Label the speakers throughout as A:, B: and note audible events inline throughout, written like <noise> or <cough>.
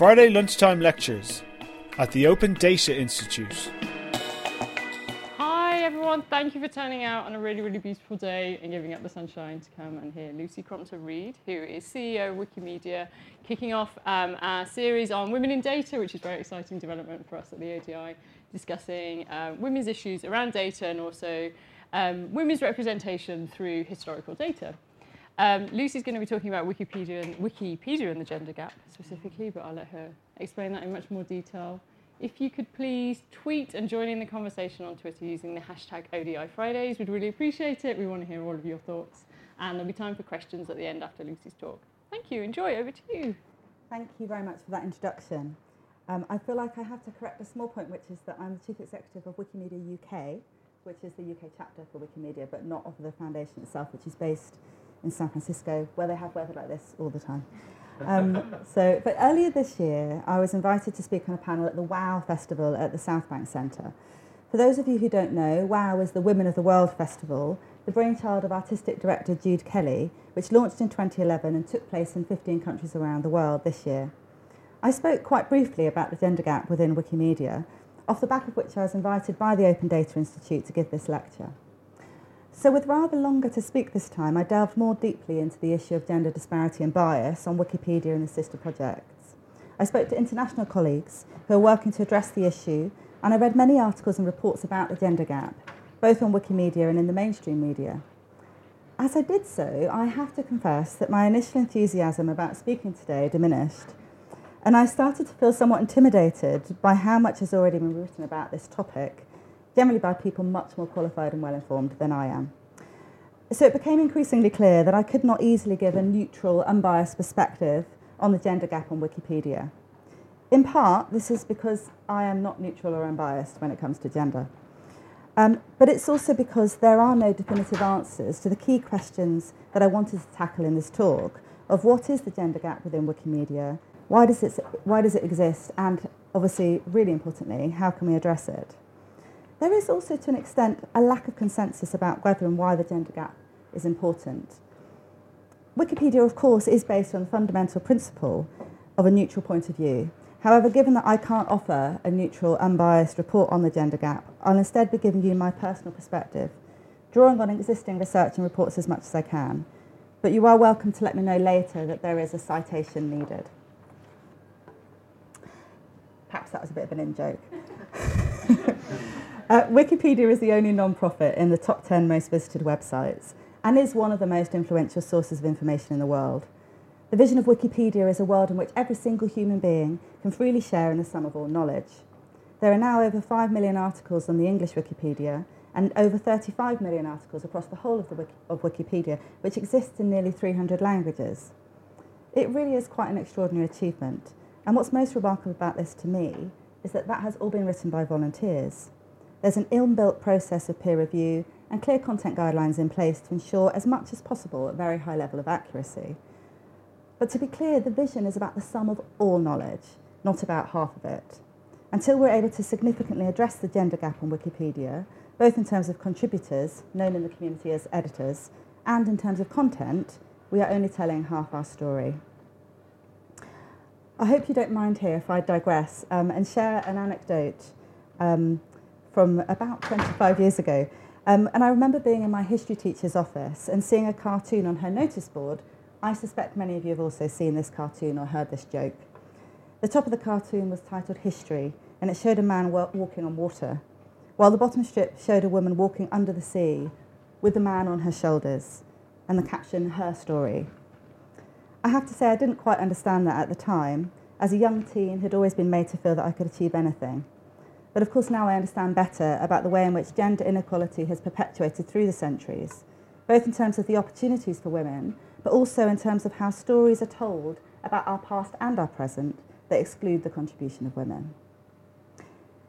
A: Friday lunchtime lectures at the Open Data Institute.
B: Hi everyone, thank you for turning out on a really, really beautiful day and giving up the sunshine to come and hear Lucy Crompton Reid, who is CEO of Wikimedia, kicking off um, our series on women in data, which is a very exciting development for us at the ODI, discussing uh, women's issues around data and also um, women's representation through historical data. Um, Lucy's going to be talking about Wikipedia and, Wikipedia and the gender gap specifically, but I'll let her explain that in much more detail. If you could please tweet and join in the conversation on Twitter using the hashtag ODI Fridays, we'd really appreciate it. We want to hear all of your thoughts. And there'll be time for questions at the end after Lucy's talk. Thank you. Enjoy. Over to you.
C: Thank you very much for that introduction. Um, I feel like I have to correct a small point, which is that I'm the Chief Executive of Wikimedia UK, which is the UK chapter for Wikimedia, but not of the foundation itself, which is based in San Francisco, where they have weather like this all the time. <laughs> Um, so, but earlier this year, I was invited to speak on a panel at the WOW Festival at the South Bank Centre. For those of you who don't know, WOW is the Women of the World Festival, the brainchild of artistic director Jude Kelly, which launched in 2011 and took place in 15 countries around the world this year. I spoke quite briefly about the gender gap within Wikimedia, off the back of which I was invited by the Open Data Institute to give this lecture. So, with rather longer to speak this time, I delved more deeply into the issue of gender disparity and bias on Wikipedia and the sister projects. I spoke to international colleagues who are working to address the issue, and I read many articles and reports about the gender gap, both on Wikimedia and in the mainstream media. As I did so, I have to confess that my initial enthusiasm about speaking today diminished, and I started to feel somewhat intimidated by how much has already been written about this topic generally by people much more qualified and well informed than I am. So it became increasingly clear that I could not easily give a neutral, unbiased perspective on the gender gap on Wikipedia. In part, this is because I am not neutral or unbiased when it comes to gender. Um, but it's also because there are no definitive answers to the key questions that I wanted to tackle in this talk of what is the gender gap within Wikimedia, why does it, why does it exist, and obviously, really importantly, how can we address it? There is also, to an extent, a lack of consensus about whether and why the gender gap is important. Wikipedia, of course, is based on the fundamental principle of a neutral point of view. However, given that I can't offer a neutral, unbiased report on the gender gap, I'll instead be giving you my personal perspective, drawing on existing research and reports as much as I can. But you are welcome to let me know later that there is a citation needed. Perhaps that was a bit of an in joke. <laughs> Uh, Wikipedia is the only non-profit in the top 10 most visited websites and is one of the most influential sources of information in the world. The vision of Wikipedia is a world in which every single human being can freely share in the sum of all knowledge. There are now over 5 million articles on the English Wikipedia and over 35 million articles across the whole of, the Wiki- of Wikipedia, which exists in nearly 300 languages. It really is quite an extraordinary achievement. And what's most remarkable about this to me is that that has all been written by volunteers. There's an inbuilt process of peer review and clear content guidelines in place to ensure as much as possible a very high level of accuracy. But to be clear, the vision is about the sum of all knowledge, not about half of it. Until we're able to significantly address the gender gap on Wikipedia, both in terms of contributors, known in the community as editors, and in terms of content, we are only telling half our story. I hope you don't mind here if I digress um, and share an anecdote um, from about 25 years ago. Um, and I remember being in my history teacher's office and seeing a cartoon on her notice board. I suspect many of you have also seen this cartoon or heard this joke. The top of the cartoon was titled History, and it showed a man walking on water, while the bottom strip showed a woman walking under the sea with a man on her shoulders, and the caption, Her Story. I have to say, I didn't quite understand that at the time. As a young teen, had always been made to feel that I could achieve anything. But of course, now I understand better about the way in which gender inequality has perpetuated through the centuries, both in terms of the opportunities for women, but also in terms of how stories are told about our past and our present that exclude the contribution of women.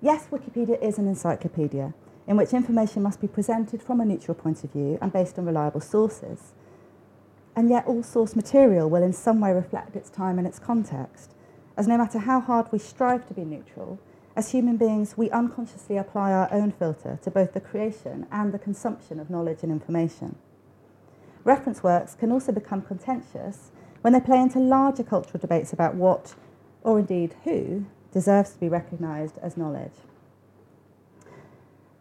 C: Yes, Wikipedia is an encyclopedia in which information must be presented from a neutral point of view and based on reliable sources. And yet, all source material will in some way reflect its time and its context, as no matter how hard we strive to be neutral, as human beings, we unconsciously apply our own filter to both the creation and the consumption of knowledge and information. Reference works can also become contentious when they play into larger cultural debates about what, or indeed who, deserves to be recognised as knowledge.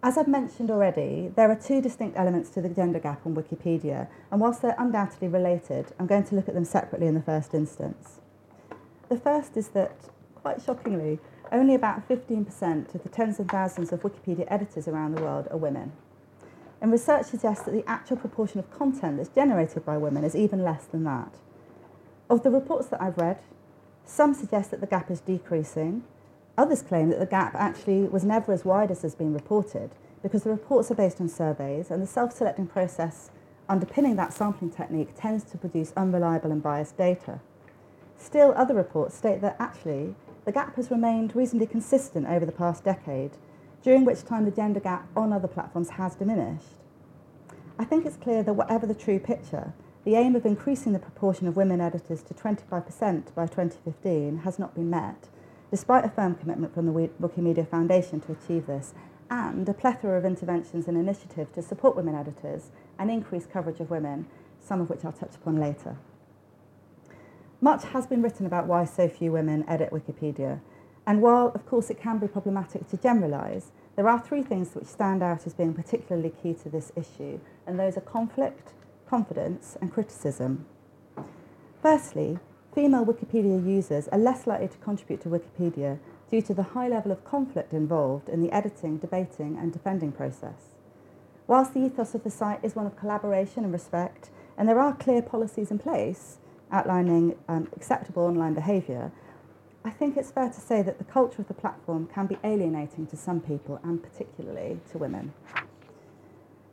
C: As I've mentioned already, there are two distinct elements to the gender gap on Wikipedia, and whilst they're undoubtedly related, I'm going to look at them separately in the first instance. The first is that, quite shockingly, only about 15% of the tens of thousands of Wikipedia editors around the world are women. And research suggests that the actual proportion of content that's generated by women is even less than that. Of the reports that I've read, some suggest that the gap is decreasing, Others claim that the gap actually was never as wide as has been reported because the reports are based on surveys and the self-selecting process underpinning that sampling technique tends to produce unreliable and biased data. Still, other reports state that actually the gap has remained reasonably consistent over the past decade, during which time the gender gap on other platforms has diminished. I think it's clear that whatever the true picture, the aim of increasing the proportion of women editors to 25% by 2015 has not been met, despite a firm commitment from the Wikimedia Foundation to achieve this, and a plethora of interventions and initiatives to support women editors and increase coverage of women, some of which I'll touch upon later. Much has been written about why so few women edit Wikipedia, and while, of course, it can be problematic to generalise, there are three things which stand out as being particularly key to this issue, and those are conflict, confidence, and criticism. Firstly, female Wikipedia users are less likely to contribute to Wikipedia due to the high level of conflict involved in the editing, debating and defending process. Whilst the ethos of the site is one of collaboration and respect, and there are clear policies in place outlining um, acceptable online behaviour, I think it's fair to say that the culture of the platform can be alienating to some people and particularly to women.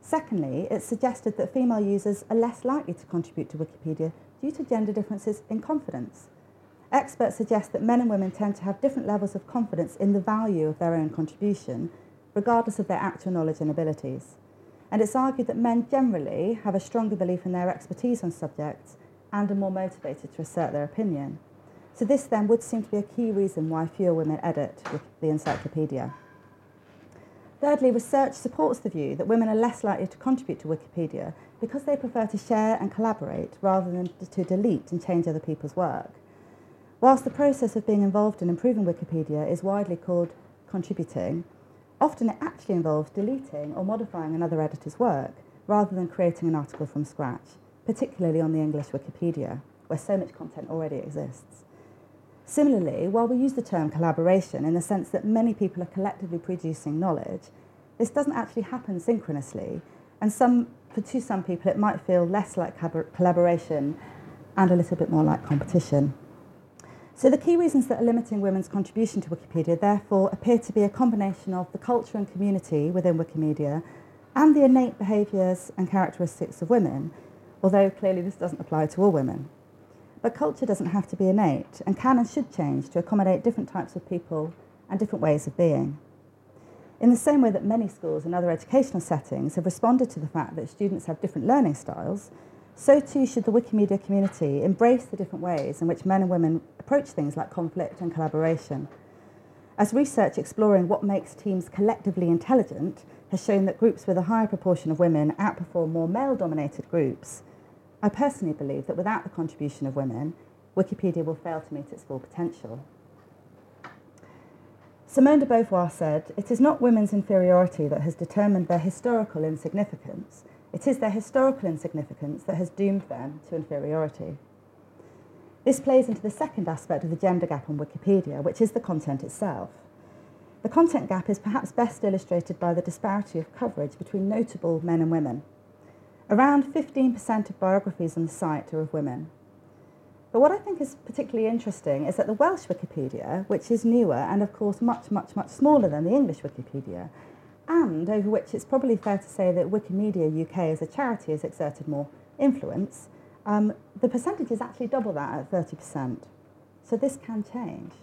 C: Secondly, it's suggested that female users are less likely to contribute to Wikipedia due to gender differences in confidence. Experts suggest that men and women tend to have different levels of confidence in the value of their own contribution, regardless of their actual knowledge and abilities. And it's argued that men generally have a stronger belief in their expertise on subjects and are more motivated to assert their opinion. So this then would seem to be a key reason why fewer women edit the encyclopedia. Thirdly, research supports the view that women are less likely to contribute to Wikipedia because they prefer to share and collaborate rather than to delete and change other people's work. Whilst the process of being involved in improving Wikipedia is widely called contributing, often it actually involves deleting or modifying another editor's work rather than creating an article from scratch, particularly on the English Wikipedia, where so much content already exists. Similarly, while we use the term collaboration in the sense that many people are collectively producing knowledge, this doesn't actually happen synchronously, and some, for to some people it might feel less like collaboration and a little bit more like competition. So the key reasons that are limiting women's contribution to Wikipedia therefore appear to be a combination of the culture and community within Wikimedia and the innate behaviours and characteristics of women, although clearly this doesn't apply to all women. But culture doesn't have to be innate and can and should change to accommodate different types of people and different ways of being. In the same way that many schools and other educational settings have responded to the fact that students have different learning styles, so too should the Wikimedia community embrace the different ways in which men and women approach things like conflict and collaboration. As research exploring what makes teams collectively intelligent has shown that groups with a higher proportion of women outperform more male dominated groups, I personally believe that without the contribution of women, Wikipedia will fail to meet its full potential. Simone de Beauvoir said, It is not women's inferiority that has determined their historical insignificance, it is their historical insignificance that has doomed them to inferiority. This plays into the second aspect of the gender gap on Wikipedia, which is the content itself. The content gap is perhaps best illustrated by the disparity of coverage between notable men and women. Around 15% of biographies on the site are of women. But what I think is particularly interesting is that the Welsh Wikipedia, which is newer and of course much, much, much smaller than the English Wikipedia, and over which it's probably fair to say that Wikimedia UK as a charity has exerted more influence, um, the percentage is actually double that at 30%. So this can change.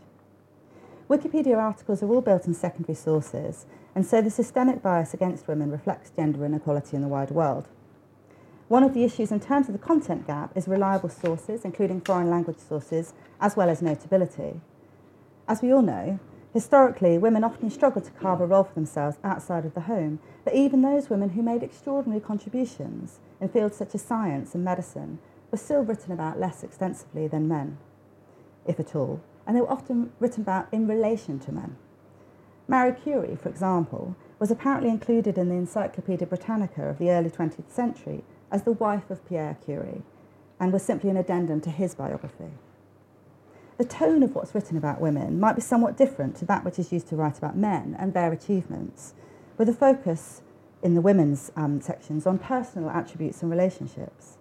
C: Wikipedia articles are all built on secondary sources, and so the systemic bias against women reflects gender inequality in the wider world. One of the issues in terms of the content gap is reliable sources, including foreign language sources, as well as notability. As we all know, historically, women often struggled to carve a role for themselves outside of the home, but even those women who made extraordinary contributions in fields such as science and medicine were still written about less extensively than men, if at all, and they were often written about in relation to men. Marie Curie, for example, was apparently included in the Encyclopaedia Britannica of the early 20th century as the wife of Pierre Curie and was simply an addendum to his biography. The tone of what's written about women might be somewhat different to that which is used to write about men and their achievements, with a focus in the women's um, sections on personal attributes and relationships.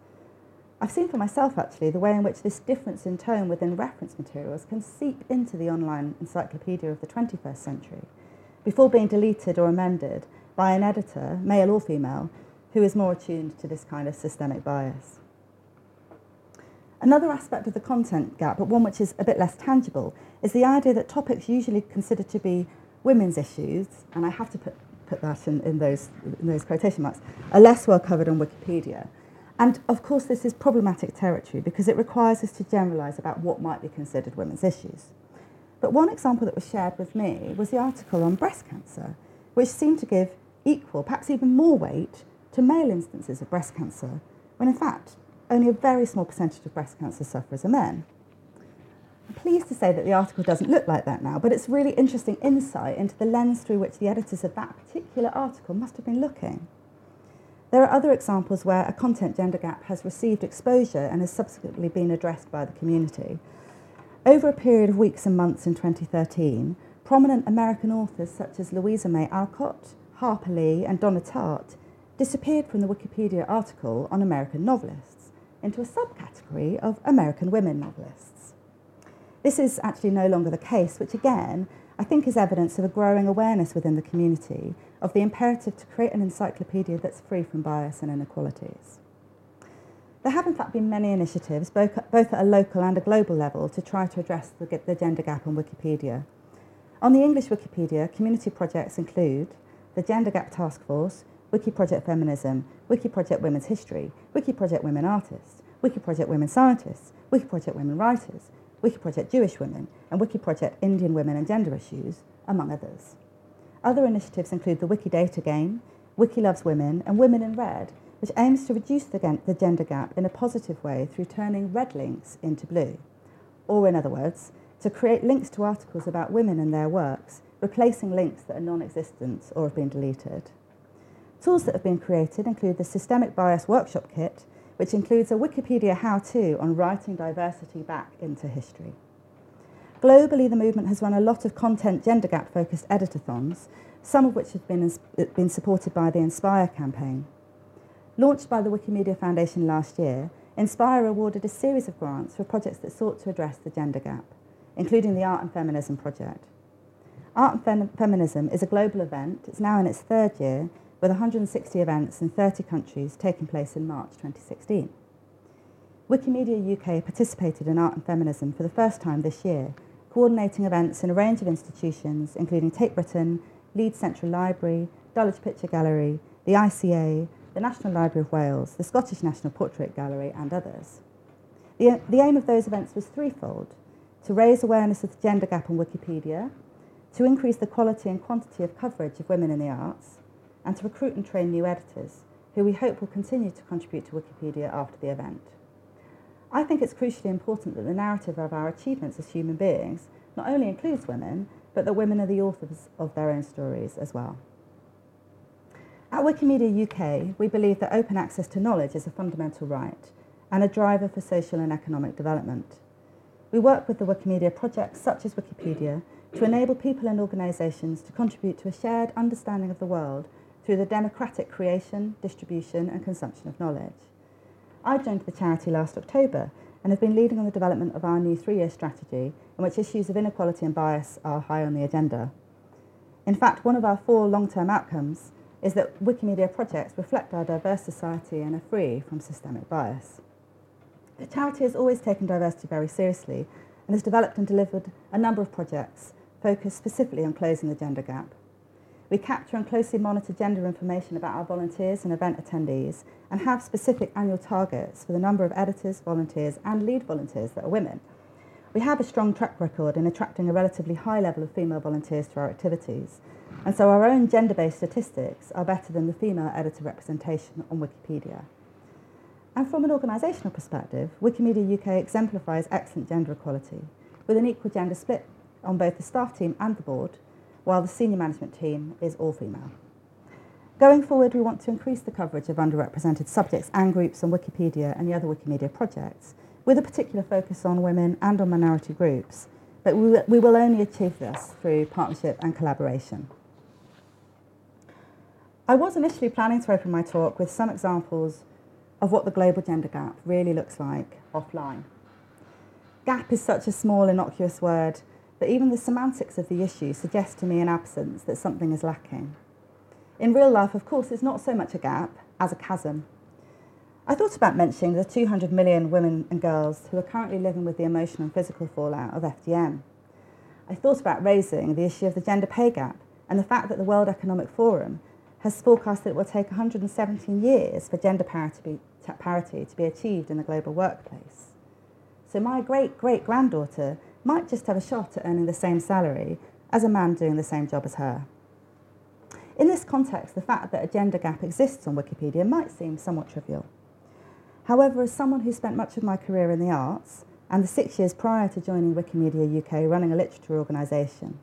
C: I've seen for myself actually the way in which this difference in tone within reference materials can seep into the online encyclopedia of the 21st century before being deleted or amended by an editor, male or female, who is more attuned to this kind of systemic bias. Another aspect of the content gap, but one which is a bit less tangible, is the idea that topics usually considered to be women's issues, and I have to put, put that in, in, those, in those quotation marks, are less well covered on Wikipedia. And of course, this is problematic territory because it requires us to generalise about what might be considered women's issues. But one example that was shared with me was the article on breast cancer, which seemed to give equal, perhaps even more weight to male instances of breast cancer, when in fact, only a very small percentage of breast cancer sufferers are men. I'm pleased to say that the article doesn't look like that now, but it's really interesting insight into the lens through which the editors of that particular article must have been looking. There are other examples where a content gender gap has received exposure and has subsequently been addressed by the community. Over a period of weeks and months in 2013, prominent American authors such as Louisa May Alcott, Harper Lee, and Donna Tartt disappeared from the Wikipedia article on American novelists into a subcategory of American women novelists. This is actually no longer the case, which again I think is evidence of a growing awareness within the community of the imperative to create an encyclopedia that's free from bias and inequalities. There have in fact been many initiatives, both, at a local and a global level, to try to address the, the gender gap on Wikipedia. On the English Wikipedia, community projects include the Gender Gap Task Force, Wiki Project Feminism, Wiki Project Women's History, Wiki Project Women Artists, Wiki Project Women Scientists, Wiki Project Women Writers, Wiki Project Jewish Women, and Wiki Project Indian Women and Gender Issues, among others. Other initiatives include the Wiki Data Game, Wiki Loves Women, and Women in Red, which aims to reduce the, gender gap in a positive way through turning red links into blue. Or, in other words, to create links to articles about women and their works, replacing links that are non existent or have been deleted. Tools that have been created include the Systemic Bias Workshop Kit, which includes a Wikipedia how to on writing diversity back into history. Globally, the movement has run a lot of content gender gap focused editathons, some of which have been, been supported by the Inspire campaign. Launched by the Wikimedia Foundation last year, Inspire awarded a series of grants for projects that sought to address the gender gap, including the Art and Feminism Project. Art and Fem- Feminism is a global event. It's now in its third year, with 160 events in 30 countries taking place in March 2016. Wikimedia UK participated in Art and Feminism for the first time this year, coordinating events in a range of institutions, including Tate Britain, Leeds Central Library, Dulwich Picture Gallery, the ICA, the National Library of Wales, the Scottish National Portrait Gallery, and others. The, the aim of those events was threefold to raise awareness of the gender gap on Wikipedia, to increase the quality and quantity of coverage of women in the arts, and to recruit and train new editors, who we hope will continue to contribute to Wikipedia after the event. I think it's crucially important that the narrative of our achievements as human beings not only includes women, but that women are the authors of their own stories as well. At Wikimedia UK, we believe that open access to knowledge is a fundamental right and a driver for social and economic development. We work with the Wikimedia projects such as Wikipedia to enable people and organisations to contribute to a shared understanding of the world through the democratic creation, distribution and consumption of knowledge. I joined the charity last October and have been leading on the development of our new three-year strategy in which issues of inequality and bias are high on the agenda. In fact, one of our four long-term outcomes is that Wikimedia projects reflect our diverse society and are free from systemic bias. The charity has always taken diversity very seriously and has developed and delivered a number of projects focused specifically on closing the gender gap. We capture and closely monitor gender information about our volunteers and event attendees and have specific annual targets for the number of editors, volunteers and lead volunteers that are women. We have a strong track record in attracting a relatively high level of female volunteers to our activities, and so our own gender-based statistics are better than the female editor representation on Wikipedia. And from an organisational perspective, Wikimedia UK exemplifies excellent gender equality, with an equal gender split on both the staff team and the board, while the senior management team is all female. Going forward, we want to increase the coverage of underrepresented subjects and groups on Wikipedia and the other Wikimedia projects, with a particular focus on women and on minority groups. But we, we will only achieve this through partnership and collaboration. I was initially planning to open my talk with some examples of what the global gender gap really looks like offline. Gap is such a small, innocuous word that even the semantics of the issue suggest to me an absence that something is lacking. In real life, of course, it's not so much a gap as a chasm. I thought about mentioning the 200 million women and girls who are currently living with the emotional and physical fallout of FGM. I thought about raising the issue of the gender pay gap and the fact that the World Economic Forum has forecast that it will take 117 years for gender parity, parity to be achieved in the global workplace. So my great great granddaughter might just have a shot at earning the same salary as a man doing the same job as her. In this context, the fact that a gender gap exists on Wikipedia might seem somewhat trivial. However, as someone who spent much of my career in the arts and the six years prior to joining Wikimedia UK running a literature organisation,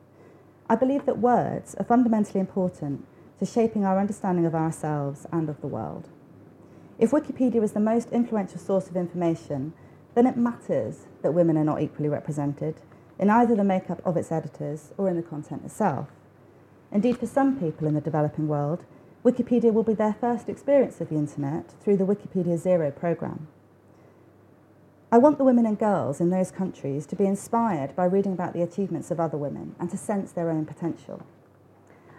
C: I believe that words are fundamentally important to shaping our understanding of ourselves and of the world. If Wikipedia is the most influential source of information, then it matters that women are not equally represented in either the makeup of its editors or in the content itself. Indeed, for some people in the developing world, Wikipedia will be their first experience of the internet through the Wikipedia Zero programme. I want the women and girls in those countries to be inspired by reading about the achievements of other women and to sense their own potential.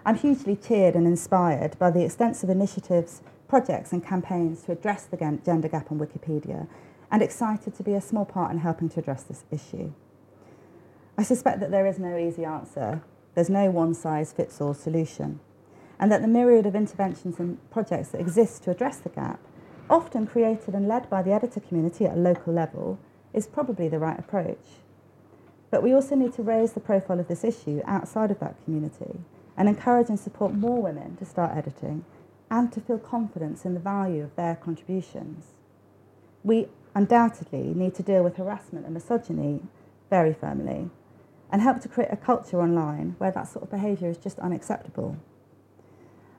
C: I'm hugely cheered and inspired by the extensive initiatives, projects, and campaigns to address the gender gap on Wikipedia and excited to be a small part in helping to address this issue. I suspect that there is no easy answer, there's no one size fits all solution, and that the myriad of interventions and projects that exist to address the gap, often created and led by the editor community at a local level, is probably the right approach. But we also need to raise the profile of this issue outside of that community and encourage and support more women to start editing and to feel confidence in the value of their contributions. We undoubtedly need to deal with harassment and misogyny very firmly and help to create a culture online where that sort of behaviour is just unacceptable.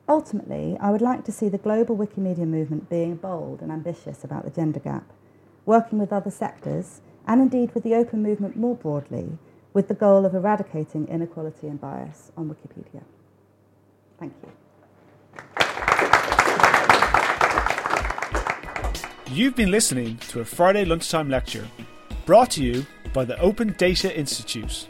C: Ultimately, I would like to see the global Wikimedia movement being bold and ambitious about the gender gap, working with other sectors and indeed with the open movement more broadly, with the goal of eradicating inequality and bias on Wikipedia. Thank you.
A: You've been listening to a Friday lunchtime lecture brought to you by the Open Data Institute.